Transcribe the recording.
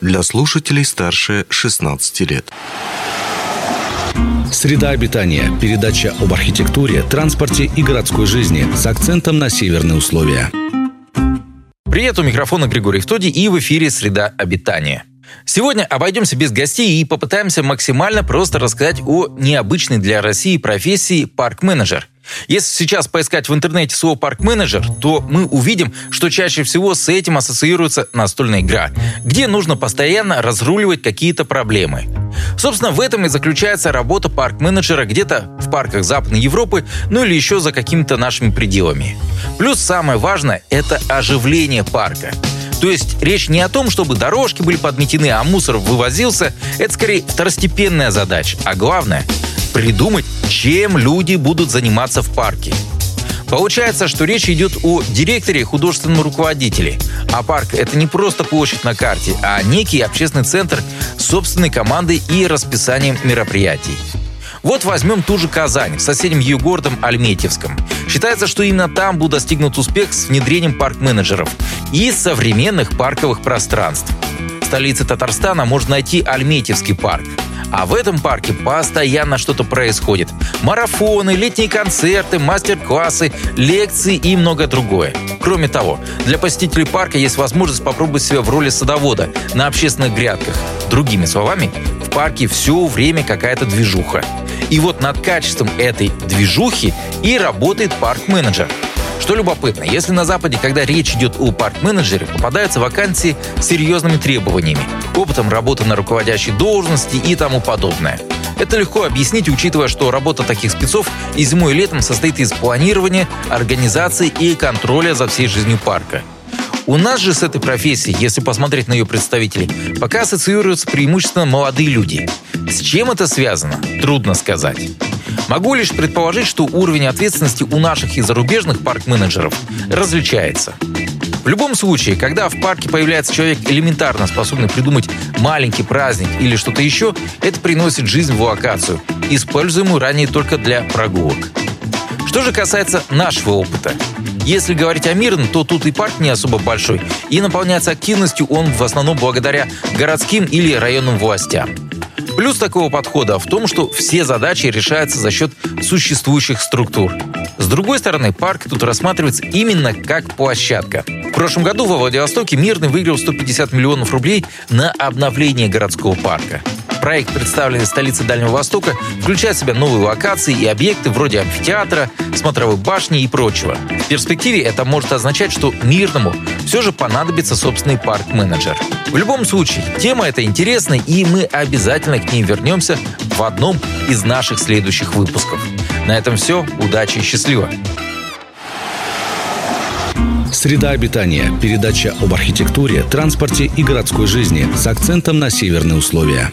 для слушателей старше 16 лет. Среда обитания. Передача об архитектуре, транспорте и городской жизни с акцентом на северные условия. Привет, у микрофона Григорий Втоди и в эфире «Среда обитания». Сегодня обойдемся без гостей и попытаемся максимально просто рассказать о необычной для России профессии парк-менеджер – если сейчас поискать в интернете слово «парк-менеджер», то мы увидим, что чаще всего с этим ассоциируется настольная игра, где нужно постоянно разруливать какие-то проблемы. Собственно, в этом и заключается работа парк-менеджера где-то в парках Западной Европы, ну или еще за какими-то нашими пределами. Плюс самое важное – это оживление парка. То есть речь не о том, чтобы дорожки были подметены, а мусор вывозился. Это скорее второстепенная задача. А главное придумать, чем люди будут заниматься в парке. Получается, что речь идет о директоре и художественном руководителе. А парк — это не просто площадь на карте, а некий общественный центр с собственной командой и расписанием мероприятий. Вот возьмем ту же Казань с соседним ее городом Альметьевском. Считается, что именно там был достигнут успех с внедрением парк-менеджеров и современных парковых пространств. В столице Татарстана можно найти Альметьевский парк – а в этом парке постоянно что-то происходит. Марафоны, летние концерты, мастер-классы, лекции и многое другое. Кроме того, для посетителей парка есть возможность попробовать себя в роли садовода на общественных грядках. Другими словами, в парке все время какая-то движуха. И вот над качеством этой движухи и работает парк-менеджер – что любопытно, если на Западе, когда речь идет о парк-менеджере, попадаются вакансии с серьезными требованиями, опытом работы на руководящей должности и тому подобное. Это легко объяснить, учитывая, что работа таких спецов и зимой и летом состоит из планирования, организации и контроля за всей жизнью парка. У нас же с этой профессией, если посмотреть на ее представителей, пока ассоциируются преимущественно молодые люди. С чем это связано? Трудно сказать. Могу лишь предположить, что уровень ответственности у наших и зарубежных парк-менеджеров различается. В любом случае, когда в парке появляется человек, элементарно способный придумать маленький праздник или что-то еще, это приносит жизнь в локацию, используемую ранее только для прогулок. Что же касается нашего опыта. Если говорить о Мирном, то тут и парк не особо большой, и наполняется активностью он в основном благодаря городским или районным властям. Плюс такого подхода в том, что все задачи решаются за счет существующих структур. С другой стороны, парк тут рассматривается именно как площадка. В прошлом году во Владивостоке Мирный выиграл 150 миллионов рублей на обновление городского парка. Проект, представленный в столице Дальнего Востока, включает в себя новые локации и объекты вроде амфитеатра, смотровой башни и прочего. В перспективе это может означать, что Мирному все же понадобится собственный парк-менеджер. В любом случае, тема эта интересная, и мы обязательно к ней вернемся в одном из наших следующих выпусков. На этом все. Удачи и счастливо! Среда обитания. Передача об архитектуре, транспорте и городской жизни с акцентом на северные условия.